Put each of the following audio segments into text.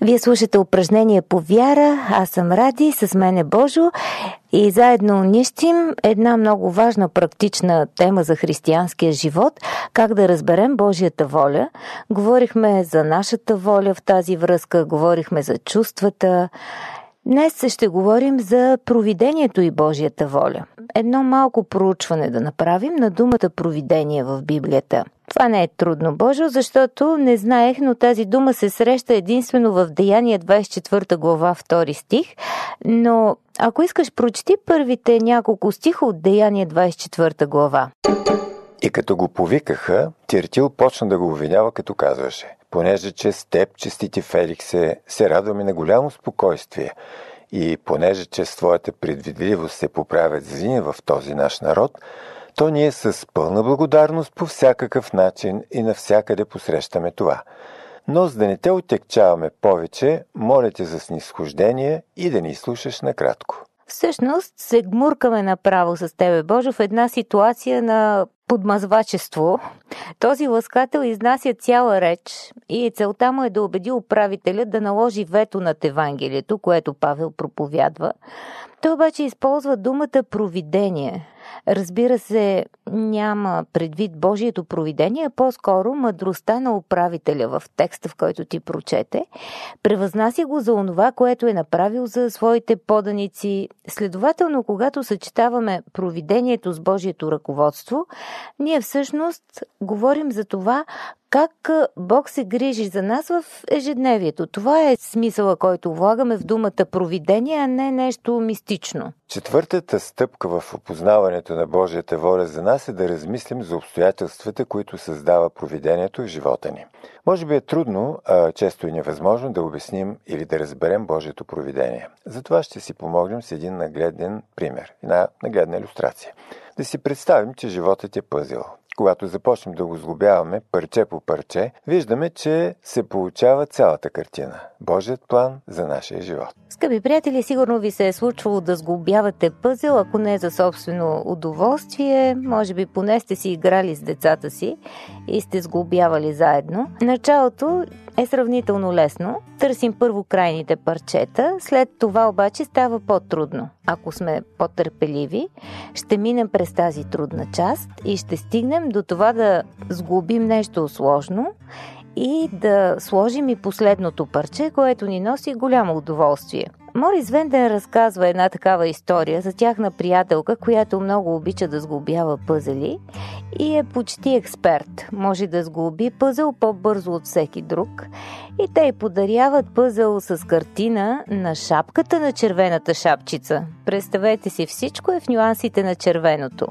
вие слушате упражнение по вяра. Аз съм Ради, с мен е Божо и заедно нищим една много важна практична тема за християнския живот как да разберем Божията воля. Говорихме за нашата воля в тази връзка, говорихме за чувствата. Днес ще говорим за провидението и Божията воля. Едно малко проучване да направим на думата провидение в Библията. Това не е трудно, Божо, защото не знаех, но тази дума се среща единствено в Деяние 24 глава 2 стих, но ако искаш, прочети първите няколко стиха от Деяние 24 глава. И като го повикаха, Тиртил почна да го обвинява, като казваше, понеже че с теб, честити Феликсе, се радваме на голямо спокойствие и понеже че с твоята предвидливост се поправят злини в този наш народ, то ние с пълна благодарност по всякакъв начин и навсякъде посрещаме това. Но за да не те отекчаваме повече, моля те за снисхождение и да ни слушаш накратко. Всъщност се гмуркаме направо с тебе, Божо, в една ситуация на подмазвачество. Този лъскател изнася цяла реч и целта му е да убеди управителя да наложи вето над Евангелието, което Павел проповядва. Той обаче използва думата провидение. Разбира се, няма предвид Божието провидение, а по-скоро мъдростта на управителя в текста, в който ти прочете. Превъзнася го за онова, което е направил за своите поданици. Следователно, когато съчетаваме провидението с Божието ръководство, ние всъщност говорим за това как Бог се грижи за нас в ежедневието. Това е смисъла, който влагаме в думата провидение, а не нещо мистично. Четвъртата стъпка в опознаването на Божията воля за нас е да размислим за обстоятелствата, които създава провидението в живота ни. Може би е трудно, а често и невъзможно да обясним или да разберем Божието провидение. Затова ще си помогнем с един нагледен пример, една нагледна иллюстрация. Да си представим, че животът е пъзел. Когато започнем да го сглобяваме парче по парче, виждаме, че се получава цялата картина. Божият план за нашия живот. Скъпи приятели, сигурно ви се е случвало да сглобявате пъзел, ако не за собствено удоволствие, може би поне сте си играли с децата си и сте сглобявали заедно. Началото е сравнително лесно. Търсим първо крайните парчета, след това обаче става по-трудно. Ако сме по-търпеливи, ще минем през тази трудна част и ще стигнем до това да сглобим нещо сложно и да сложим и последното парче, което ни носи голямо удоволствие. Морис Венден разказва една такава история за тяхна приятелка, която много обича да сглобява пъзели и е почти експерт. Може да сглоби пъзел по-бързо от всеки друг. И те й подаряват пъзел с картина на шапката на червената шапчица. Представете си, всичко е в нюансите на червеното.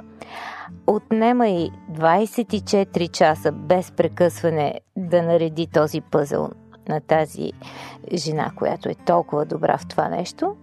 Отнема и 24 часа без прекъсване да нареди този пъзел на тази жена, която е толкова добра в това нещо.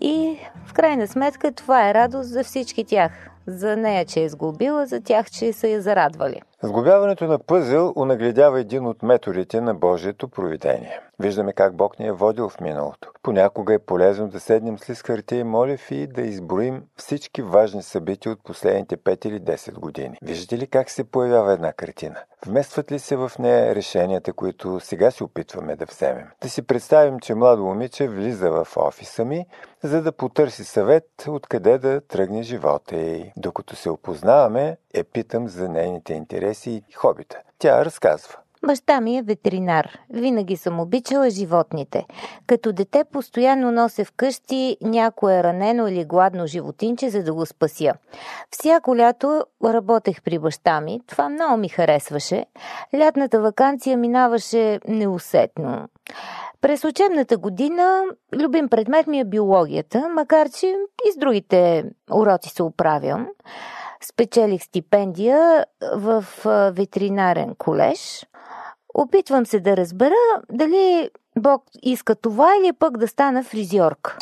И в крайна сметка това е радост за всички тях. За нея, че е сглобила, за тях, че са я зарадвали. Сглобяването на пъзел унагледява един от методите на Божието провидение. Виждаме как Бог ни е водил в миналото. Понякога е полезно да седнем с лист хартия и молив и да изброим всички важни събития от последните 5 или 10 години. Виждате ли как се появява една картина? Вместват ли се в нея решенията, които сега се опитваме да вземем? Да си представим, че младо момиче влиза в офиса ми, за да потърси съвет откъде да тръгне живота и докато се опознаваме, я питам за нейните интереси и хобита. Тя разказва. Баща ми е ветеринар. Винаги съм обичала животните. Като дете постоянно нося вкъщи някое ранено или гладно животинче, за да го спася. Всяко лято работех при баща ми. Това много ми харесваше. Лятната вакансия минаваше неусетно. През учебната година любим предмет ми е биологията, макар че и с другите уроци се оправям. Спечелих стипендия в ветеринарен колеж. Опитвам се да разбера дали Бог иска това или пък да стана фризьорка.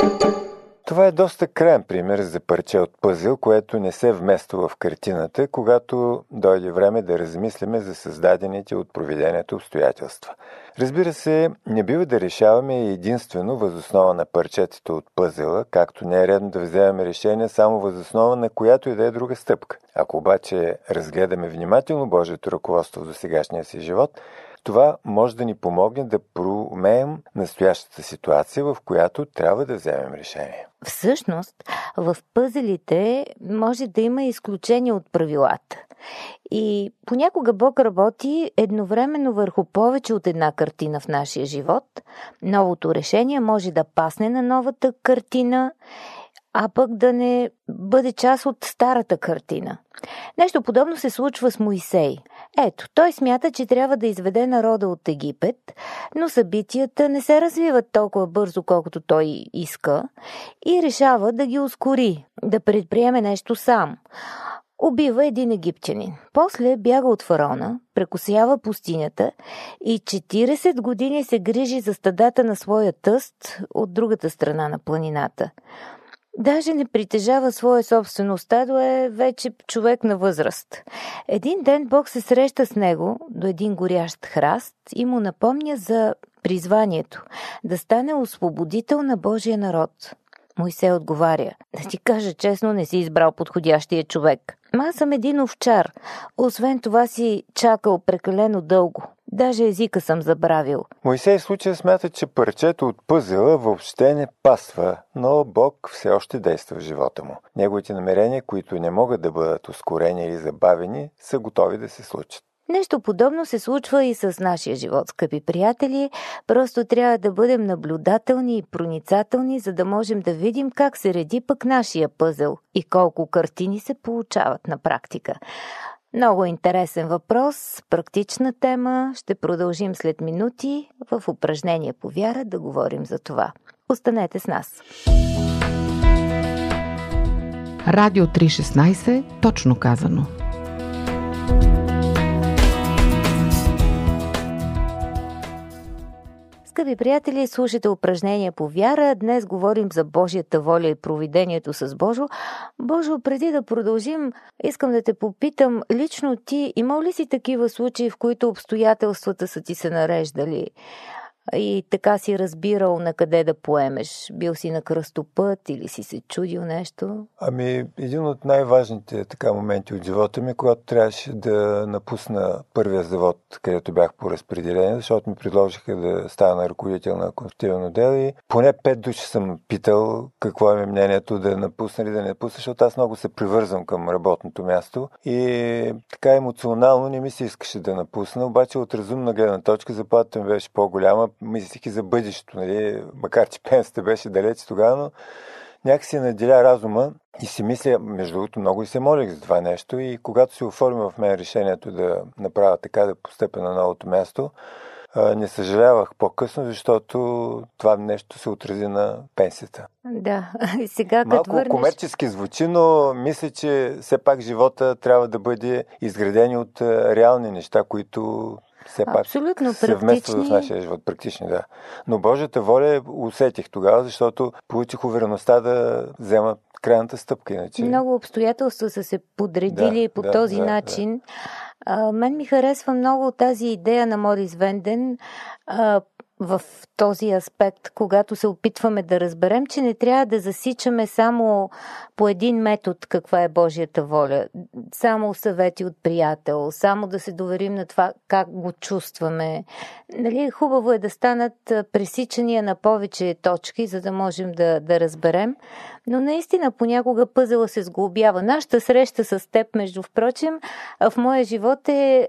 Това е доста крайен пример за парче от пъзел, което не се вмества в картината, когато дойде време да размислиме за създадените от проведението обстоятелства. Разбира се, не бива да решаваме единствено възоснова на парчетата от пъзела, както не е редно да вземем решение само възоснова на която и да е друга стъпка. Ако обаче разгледаме внимателно Божието ръководство в досегашния си живот, това може да ни помогне да проумеем настоящата ситуация, в която трябва да вземем решение. Всъщност, в пъзелите може да има изключение от правилата. И понякога Бог работи едновременно върху повече от една картина в нашия живот. Новото решение може да пасне на новата картина а пък да не бъде част от старата картина. Нещо подобно се случва с Моисей. Ето, той смята, че трябва да изведе народа от Египет, но събитията не се развиват толкова бързо, колкото той иска и решава да ги ускори, да предприеме нещо сам. Убива един египтянин. После бяга от фараона, прекосява пустинята и 40 години се грижи за стадата на своя тъст от другата страна на планината. Даже не притежава своя собствено стадо, е вече човек на възраст. Един ден Бог се среща с него до един горящ храст и му напомня за призванието да стане освободител на Божия народ. Моисей отговаря, да ти кажа честно, не си избрал подходящия човек. Аз съм един овчар. Освен това си чакал прекалено дълго. Даже езика съм забравил. Моисей в случая смята, че парчето от пъзела въобще не пасва, но Бог все още действа в живота му. Неговите намерения, които не могат да бъдат ускорени или забавени, са готови да се случат. Нещо подобно се случва и с нашия живот, скъпи приятели. Просто трябва да бъдем наблюдателни и проницателни, за да можем да видим как се реди пък нашия пъзел и колко картини се получават на практика. Много интересен въпрос, практична тема. Ще продължим след минути в упражнение по вяра да говорим за това. Останете с нас. Радио 316, точно казано. Скъпи приятели, слушате упражнения по вяра. Днес говорим за Божията воля и провидението с Божо. Божо, преди да продължим, искам да те попитам, лично ти имал ли си такива случаи, в които обстоятелствата са ти се нареждали? И така си разбирал на къде да поемеш? Бил си на кръстопът или си се чудил нещо? Ами, един от най-важните така моменти от живота ми, когато трябваше да напусна първия завод, където бях по разпределение, защото ми предложиха да стана ръководител на конструктивен отдел и поне пет души съм питал какво е мнението да напусна или да не напусна, защото аз много се привързвам към работното място и така емоционално не ми се искаше да напусна, обаче от разумна гледна точка заплатата ми беше по-голяма, мислих и за бъдещето, нали? макар че пенсията беше далеч тогава, но някакси наделя разума и си мисля, между другото, много и се молих за това нещо и когато се оформи в мен решението да направя така, да постъпя на новото място, не съжалявах по-късно, защото това нещо се отрази на пенсията. Да, и сега като Малко върнеш... комерчески звучи, но мисля, че все пак живота трябва да бъде изграден от реални неща, които все пак Абсолютно се вмества в нашия живот. Практични, да. Но Божията воля усетих тогава, защото получих увереността да взема крайната стъпка. Иначе... Много обстоятелства са се подредили Да, по да, този да, начин. А, мен ми харесва много тази идея на Морис Венден а, в този аспект, когато се опитваме да разберем, че не трябва да засичаме само по един метод каква е Божията воля. Само съвети от приятел, само да се доверим на това как го чувстваме. Нали, хубаво е да станат пресичания на повече точки, за да можем да, да разберем. Но наистина понякога пъзела се сглобява. Нашата среща с теб, между впрочем, в моя живот е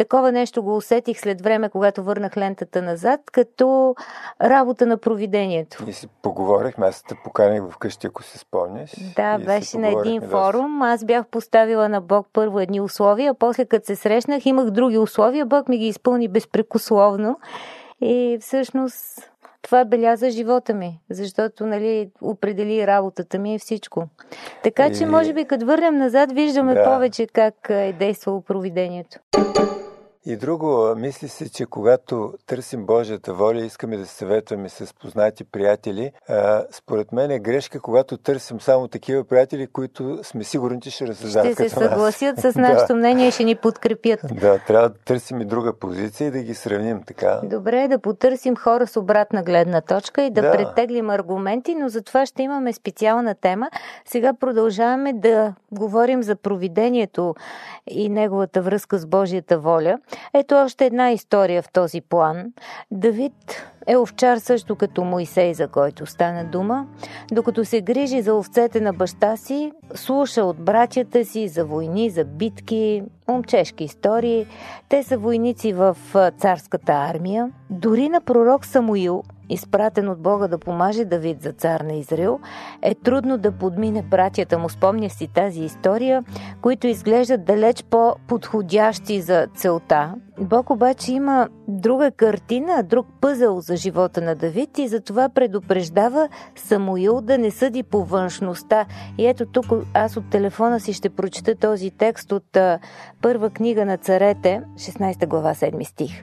такова нещо го усетих след време, когато върнах лентата назад, като работа на провидението. И си поговорихме, аз те поканих вкъщи, ако си спомняш. Да, беше на един форум. Аз бях поставила на Бог първо едни условия, а после като се срещнах, имах други условия. Бог ми ги изпълни безпрекословно. И всъщност това беляза живота ми, защото нали, определи работата ми и всичко. Така че, И- може би, като върнем назад, виждаме Да. повече как е действало провидението. И друго, мисли се, че когато търсим Божията воля, искаме да се съветваме с познати приятели, а, според мен е грешка, когато търсим само такива приятели, които сме сигурни, че ще разсъждават Ще се съгласят нас. с нашето мнение и ще ни подкрепят. Да, трябва да търсим и друга позиция и да ги сравним така. Добре е да потърсим хора с обратна гледна точка и да, да. претеглим аргументи, но за това ще имаме специална тема. Сега продължаваме да говорим за провидението и неговата връзка с Божията воля. Ето още една история в този план. Давид е овчар също като Моисей, за който стана дума. Докато се грижи за овцете на баща си, слуша от братята си за войни, за битки, момчешки истории. Те са войници в царската армия. Дори на пророк Самуил изпратен от Бога да помаже Давид за цар на Израил, е трудно да подмине братята му. Спомня си тази история, които изглеждат далеч по-подходящи за целта. Бог обаче има друга картина, друг пъзел за живота на Давид и затова предупреждава Самуил да не съди по външността. И ето тук аз от телефона си ще прочета този текст от а, първа книга на царете, 16 глава, 7 стих.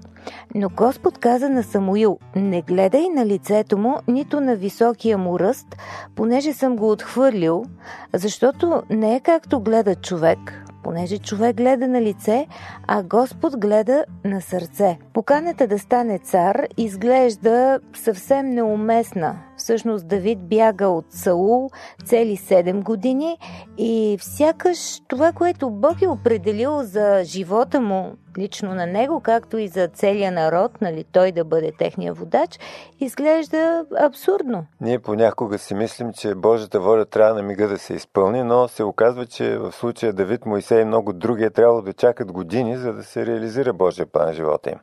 Но Господ каза на Самуил, не гледай на лицето му, нито на високия му ръст, понеже съм го отхвърлил, защото не е както гледа човек, понеже човек гледа на лице, а Господ гледа на сърце. Поканата да стане цар изглежда съвсем неуместна. Всъщност Давид бяга от Саул цели 7 години и сякаш това, което Бог е определил за живота му, лично на него, както и за целия народ, нали, той да бъде техния водач, изглежда абсурдно. Ние понякога си мислим, че Божията воля трябва на мига да се изпълни, но се оказва, че в случая Давид, Моисей и много други е трябвало да чакат години, за да се реализира Божия план в живота им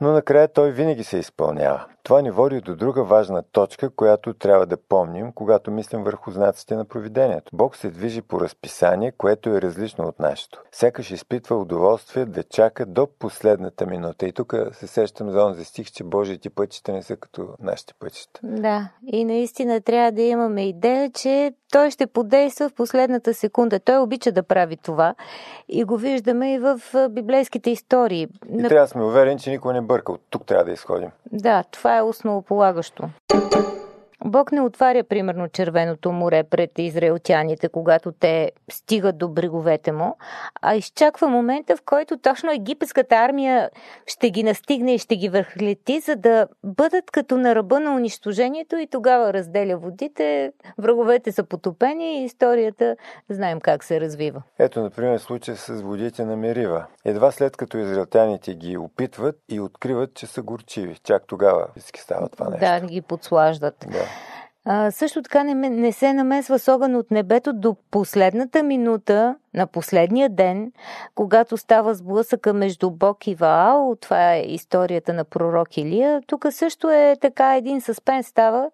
но накрая той винаги се изпълнява. Това ни води до друга важна точка, която трябва да помним, когато мислим върху знаците на провидението. Бог се движи по разписание, което е различно от нашето. Сякаш изпитва удоволствие да чака до последната минута. И тук се сещам за онзи стих, че Божиите пътища не са като нашите пътища. Да, и наистина трябва да имаме идея, че той ще подейства в последната секунда. Той обича да прави това и го виждаме и в библейските истории. И трябва да сме уверени, че никой не бърка. От тук трябва да изходим. Да, това е основополагащо. Бог не отваря, примерно, червеното море пред израелтяните, когато те стигат до бреговете му, а изчаква момента, в който точно египетската армия ще ги настигне и ще ги върхлети, за да бъдат като на ръба на унищожението и тогава разделя водите, враговете са потопени и историята знаем как се развива. Ето, например, случай с водите на Мерива. Едва след като израелтяните ги опитват и откриват, че са горчиви. Чак тогава става това нещо. Да, ги подслаждат. Да. А, също така не, не се намесва с огън от небето до последната минута на последния ден, когато става сблъсъка между Бог и Ваал. Това е историята на пророк Илия. Тук също е така един съспен става,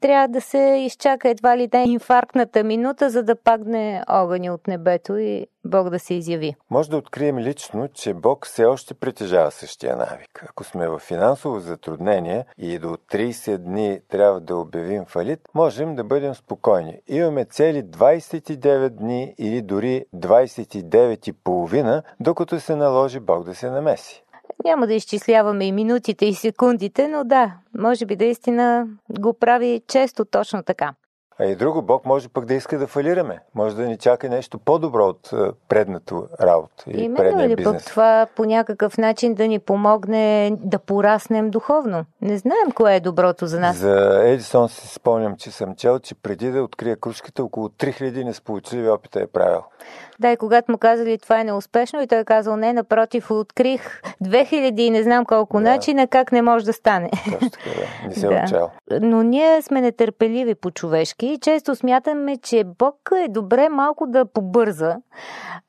трябва да се изчака едва ли да инфарктната минута, за да падне огъня от небето и Бог да се изяви. Може да открием лично, че Бог все още притежава същия навик. Ако сме в финансово затруднение и до 30 дни трябва да обявим фалит, можем да бъдем спокойни. Имаме цели 29 дни или дори 29 и половина, докато се наложи Бог да се намеси. Няма да изчисляваме и минутите и секундите, но да, може би наистина го прави често точно така. А и друго, Бог може пък да иска да фалираме. Може да ни чака нещо по-добро от предната работа и Именно предния ли бизнес. пък това по някакъв начин да ни помогне да пораснем духовно? Не знаем кое е доброто за нас. За Едисон си спомням, че съм чел, че преди да открия кружката, около 3000 несполучливи опита е правил. Да, и когато му казали това е неуспешно, и той е казал не, напротив, открих 2000 и не знам колко да. начина, как не може да стане. Точно така, да. Не се да. Но ние сме нетърпеливи по-човешки и често смятаме, че Бог е добре малко да побърза.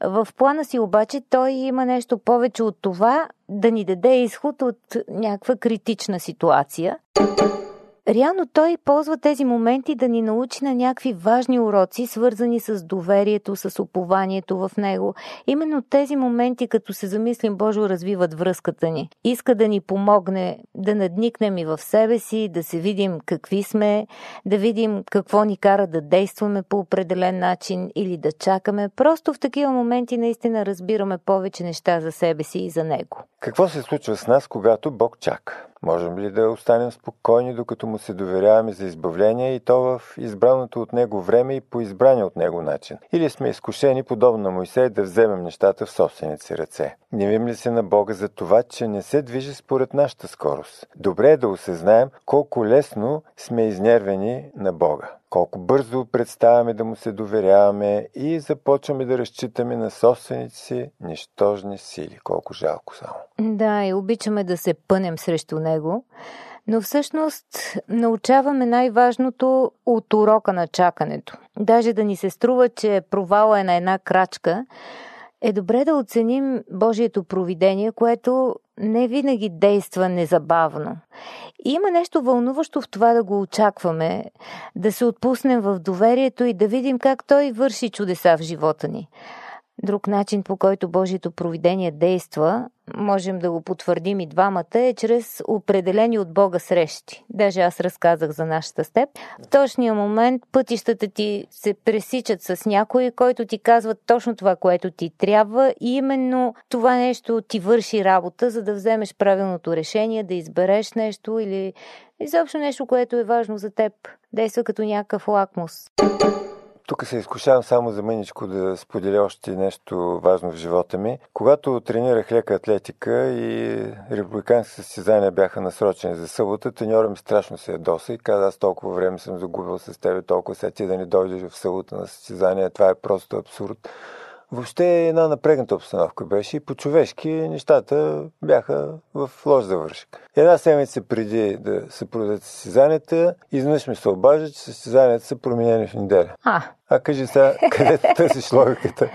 В плана си обаче той има нещо повече от това да ни даде изход от някаква критична ситуация. Реално той ползва тези моменти да ни научи на някакви важни уроци, свързани с доверието, с упованието в него. Именно тези моменти, като се замислим Божо, развиват връзката ни. Иска да ни помогне да надникнем и в себе си, да се видим какви сме, да видим какво ни кара да действаме по определен начин или да чакаме. Просто в такива моменти наистина разбираме повече неща за себе си и за него. Какво се случва с нас, когато Бог чака? Можем ли да останем спокойни, докато му се доверяваме за избавление и то в избраното от него време и по избрания от него начин? Или сме изкушени, подобно на Моисей, да вземем нещата в собствените си ръце? Гневим ли се на Бога за това, че не се движи според нашата скорост? Добре е да осъзнаем колко лесно сме изнервени на Бога колко бързо представяме да му се доверяваме и започваме да разчитаме на собствените си нищожни сили. Колко жалко само. Да, и обичаме да се пънем срещу него, но всъщност научаваме най-важното от урока на чакането. Даже да ни се струва, че провала е на една крачка, е добре да оценим Божието провидение, което не винаги действа незабавно. И има нещо вълнуващо в това да го очакваме, да се отпуснем в доверието и да видим как той върши чудеса в живота ни. Друг начин, по който Божието провидение действа, можем да го потвърдим и двамата, е чрез определени от Бога срещи. Даже аз разказах за нашата степ. В точния момент пътищата ти се пресичат с някой, който ти казва точно това, което ти трябва и именно това нещо ти върши работа, за да вземеш правилното решение, да избереш нещо или изобщо нещо, което е важно за теб. Действа като някакъв лакмус. Тук се изкушавам само за мъничко да споделя още нещо важно в живота ми. Когато тренирах лека атлетика и републикански състезания бяха насрочени за събота, треньора ми страшно се ядоса и каза, аз толкова време съм загубил с тебе, толкова сега ти да не дойдеш в събота на състезание. Това е просто абсурд. Въобще една напрегната обстановка беше и по-човешки нещата бяха в лош завършък. Една седмица преди да се продадат състезанията, изведнъж ми се обажда, че състезанията са променени в неделя. А, а кажи сега, къде търсиш логиката?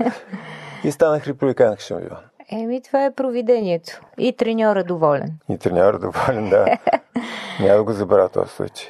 И станах републикански шампион. Еми, това е провидението. И треньора доволен. И треньора доволен, да. Няма да го забравя този случай.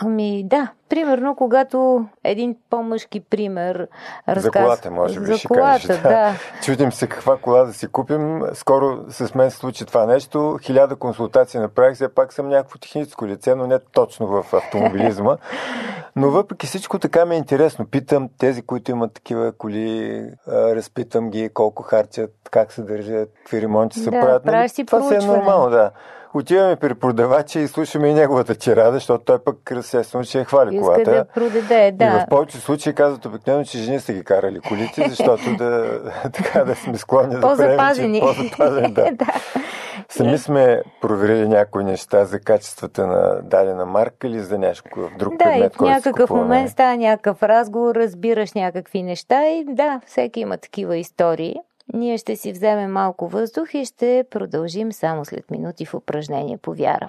Ами да, примерно когато един по-мъжки пример разказва... За колата, може би, За ще колата, кажеш. да. Чудим се каква кола да си купим. Скоро с мен се случи това нещо. Хиляда консултации направих. Все пак съм някакво техническо лице, но не точно в автомобилизма. Но въпреки всичко така ми е интересно. Питам тези, които имат такива коли, разпитам ги колко харчат, как се държат, какви ремонти се Да, правят. правиш си това си е нормално, да. Отиваме при продавача и слушаме и неговата тирада, защото той пък естествено ще я хвали Иска колата. да продаде, И в да. повече случаи казват обикновено, че жени са ги карали колите, защото да, така да сме склонни да приемем, По-запазени. че по-запазени. Да. да. Сами сме проверили някои неща за качествата на дадена марка или за някакъв друг Да, предмет, в който си някакъв купуваме. момент става някакъв разговор, разбираш някакви неща и да, всеки има такива истории. Ние ще си вземем малко въздух и ще продължим само след минути в упражнение по вяра.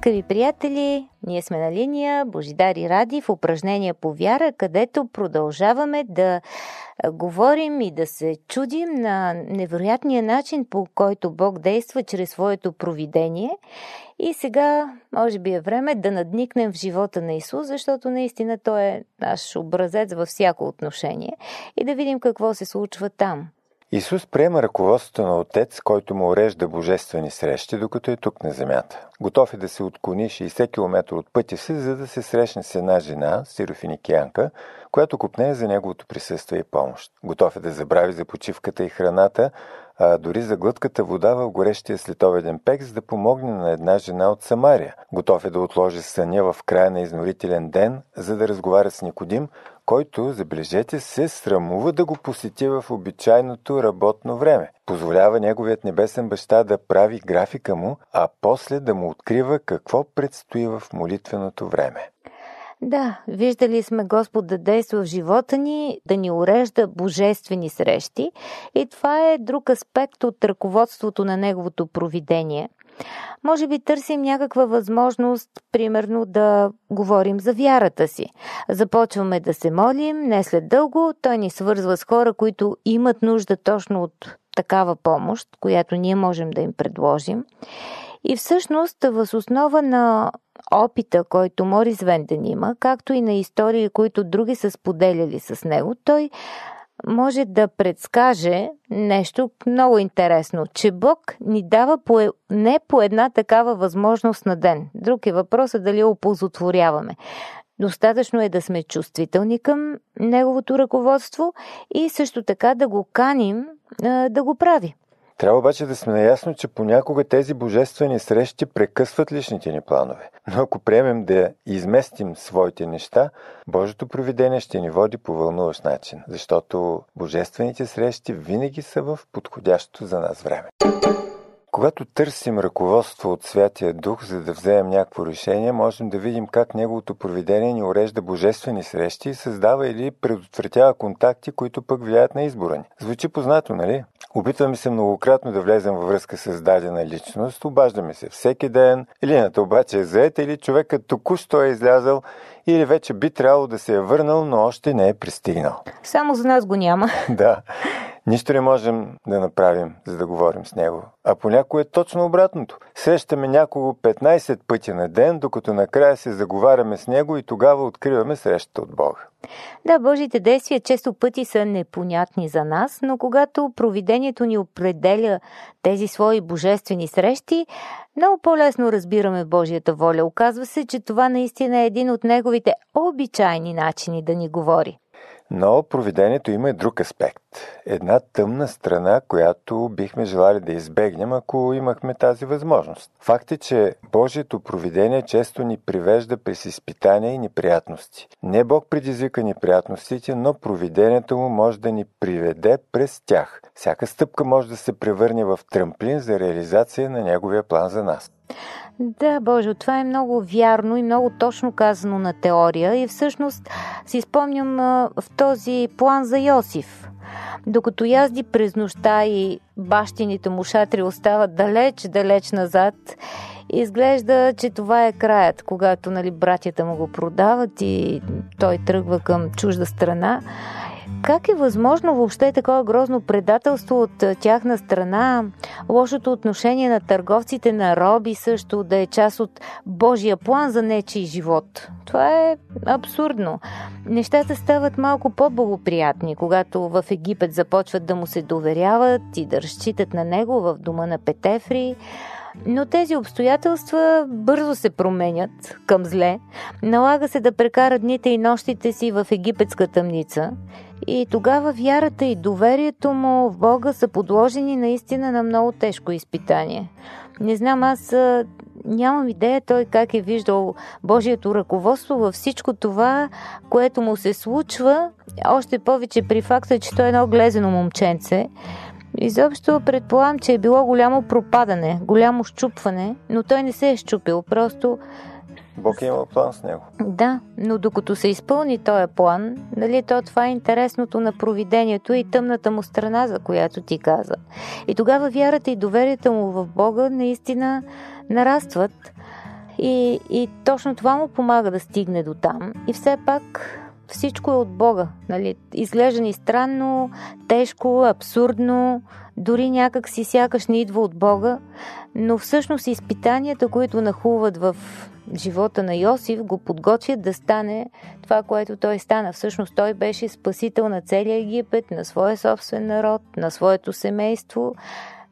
Скъпи приятели, ние сме на линия Божидар и Ради в упражнения по вяра, където продължаваме да говорим и да се чудим на невероятния начин, по който Бог действа чрез своето провидение. И сега, може би е време да надникнем в живота на Исус, защото наистина Той е наш образец във всяко отношение и да видим какво се случва там. Исус приема ръководството на Отец, който му урежда божествени срещи, докато е тук на земята. Готов е да се отклони 60 км от пътя си, за да се срещне с една жена, сирофиникянка, която купне за неговото присъствие и помощ. Готов е да забрави за почивката и храната, а дори за глътката вода в горещия слетоведен пек, за да помогне на една жена от Самария. Готов е да отложи съня в края на изнорителен ден, за да разговаря с Никодим, който, забележете, се срамува да го посети в обичайното работно време. Позволява неговият небесен баща да прави графика му, а после да му открива какво предстои в молитвеното време. Да, виждали сме Господ да действа в живота ни, да ни урежда божествени срещи и това е друг аспект от ръководството на Неговото провидение. Може би търсим някаква възможност, примерно да говорим за вярата си. Започваме да се молим, не след дълго той ни свързва с хора, които имат нужда точно от такава помощ, която ние можем да им предложим. И всъщност, въз основа на опита, който Морис Венден има, както и на истории, които други са споделяли с него, той може да предскаже нещо много интересно, че Бог ни дава по, е, не по една такава възможност на ден. Друг е въпросът дали я оползотворяваме. Достатъчно е да сме чувствителни към неговото ръководство и също така да го каним да го прави. Трябва обаче да сме наясно, че понякога тези божествени срещи прекъсват личните ни планове. Но ако приемем да изместим своите неща, Божието провидение ще ни води по вълнуващ начин, защото божествените срещи винаги са в подходящото за нас време. Когато търсим ръководство от Святия Дух, за да вземем някакво решение, можем да видим как Неговото провидение ни урежда божествени срещи и създава или предотвратява контакти, които пък влияят на избора ни. Звучи познато, нали? Опитваме се многократно да влезем във връзка с дадена личност, обаждаме се всеки ден, линията обаче е заета или човекът току-що е излязъл или вече би трябвало да се е върнал, но още не е пристигнал. Само за нас го няма. да. Нищо не можем да направим, за да говорим с него. А понякога е точно обратното. Срещаме някого 15 пъти на ден, докато накрая се заговаряме с него и тогава откриваме срещата от Бога. Да, Божите действия често пъти са непонятни за нас, но когато провидението ни определя тези свои божествени срещи, много по-лесно разбираме Божията воля. Оказва се, че това наистина е един от неговите обичайни начини да ни говори. Но провидението има и друг аспект. Една тъмна страна, която бихме желали да избегнем, ако имахме тази възможност. Факт е, че Божието провидение често ни привежда през изпитания и неприятности. Не Бог предизвика неприятностите, но провидението му може да ни приведе през тях. Всяка стъпка може да се превърне в трамплин за реализация на Неговия план за нас. Да, Боже, това е много вярно и много точно казано на теория и всъщност си спомням в този план за Йосиф. Докато язди през нощта и бащините му шатри остават далеч, далеч назад, изглежда, че това е краят, когато нали, братята му го продават и той тръгва към чужда страна. Как е възможно въобще такова грозно предателство от тяхна страна? Лошото отношение на търговците на роби също да е част от Божия план за нечий живот. Това е абсурдно. Нещата стават малко по-благоприятни, когато в Египет започват да му се доверяват и да разчитат на него в дома на Петефри. Но тези обстоятелства бързо се променят към зле. Налага се да прекара дните и нощите си в египетска тъмница. И тогава вярата и доверието му в Бога са подложени наистина на много тежко изпитание. Не знам, аз нямам идея той как е виждал Божието ръководство във всичко това, което му се случва, още повече при факта, че той е едно глезено момченце. Изобщо предполагам, че е било голямо пропадане, голямо щупване, но той не се е щупил, просто Бог е имал план с него. Да, но докато се изпълни този план, нали, то това е интересното на провидението и тъмната му страна, за която ти каза. И тогава вярата и доверието му в Бога наистина нарастват и, и точно това му помага да стигне до там. И все пак всичко е от Бога. Нали? Изглежда ни странно, тежко, абсурдно, дори някак си сякаш не идва от Бога, но всъщност изпитанията, които нахуват в живота на Йосиф, го подготвят да стане това, което той стана. Всъщност той беше спасител на целия Египет, на своя собствен народ, на своето семейство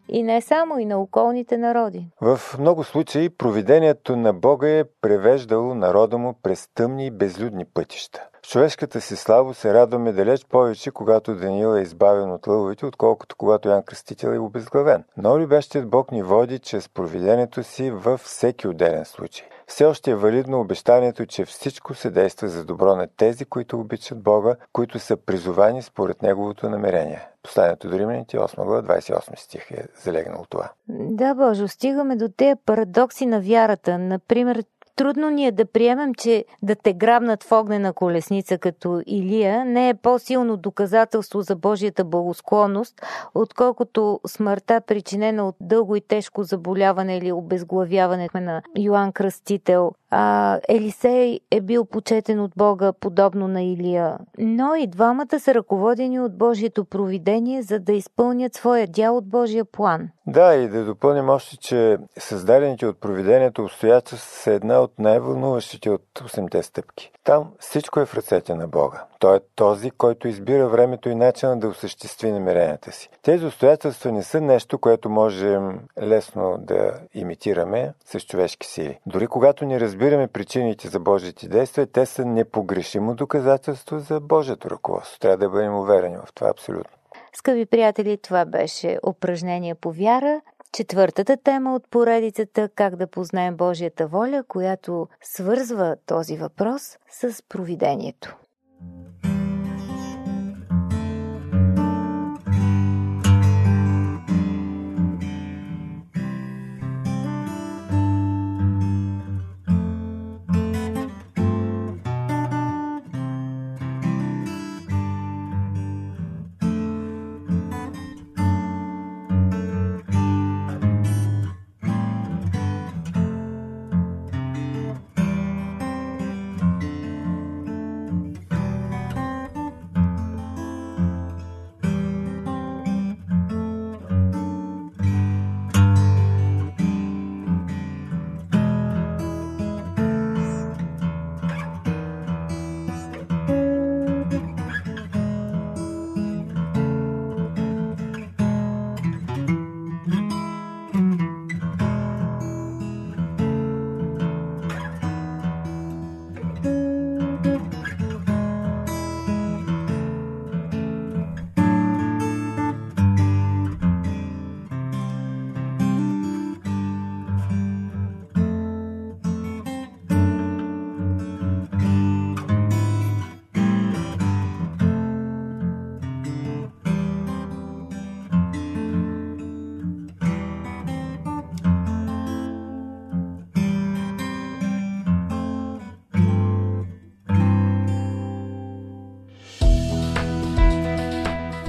и не само, и на околните народи. В много случаи провидението на Бога е превеждало народа му през тъмни и безлюдни пътища. В човешката си слабо се радваме далеч повече, когато Даниил е избавен от лъвовете, отколкото когато Ян Кръстител е обезглавен. Но любящият Бог ни води чрез провидението си във всеки отделен случай. Все още е валидно обещанието, че всичко се действа за добро на тези, които обичат Бога, които са призовани според Неговото намерение. Посланието до Римляните, 8 глава, 28 стих е залегнало това. Да, Боже, стигаме до тези парадокси на вярата. Например, Трудно ни е да приемем, че да те грабнат в огнена колесница като Илия не е по-силно доказателство за Божията благосклонност, отколкото смъртта причинена от дълго и тежко заболяване или обезглавяване на Йоанн Кръстител. А Елисей е бил почетен от Бога, подобно на Илия. Но и двамата са ръководени от Божието провидение, за да изпълнят своя дял от Божия план. Да, и да допълним още, че създадените от провидението обстоятелства са една от най-вълнуващите от 8-те стъпки. Там всичко е в ръцете на Бога. Той е този, който избира времето и начина да осъществи намеренията си. Тези обстоятелства не са нещо, което можем лесно да имитираме с човешки сили. Дори когато не разбираме причините за Божите действия, те са непогрешимо доказателство за Божието ръководство. Трябва да бъдем уверени в това абсолютно. Скъпи приятели, това беше упражнение по вяра. Четвъртата тема от поредицата Как да познаем Божията воля, която свързва този въпрос с провидението.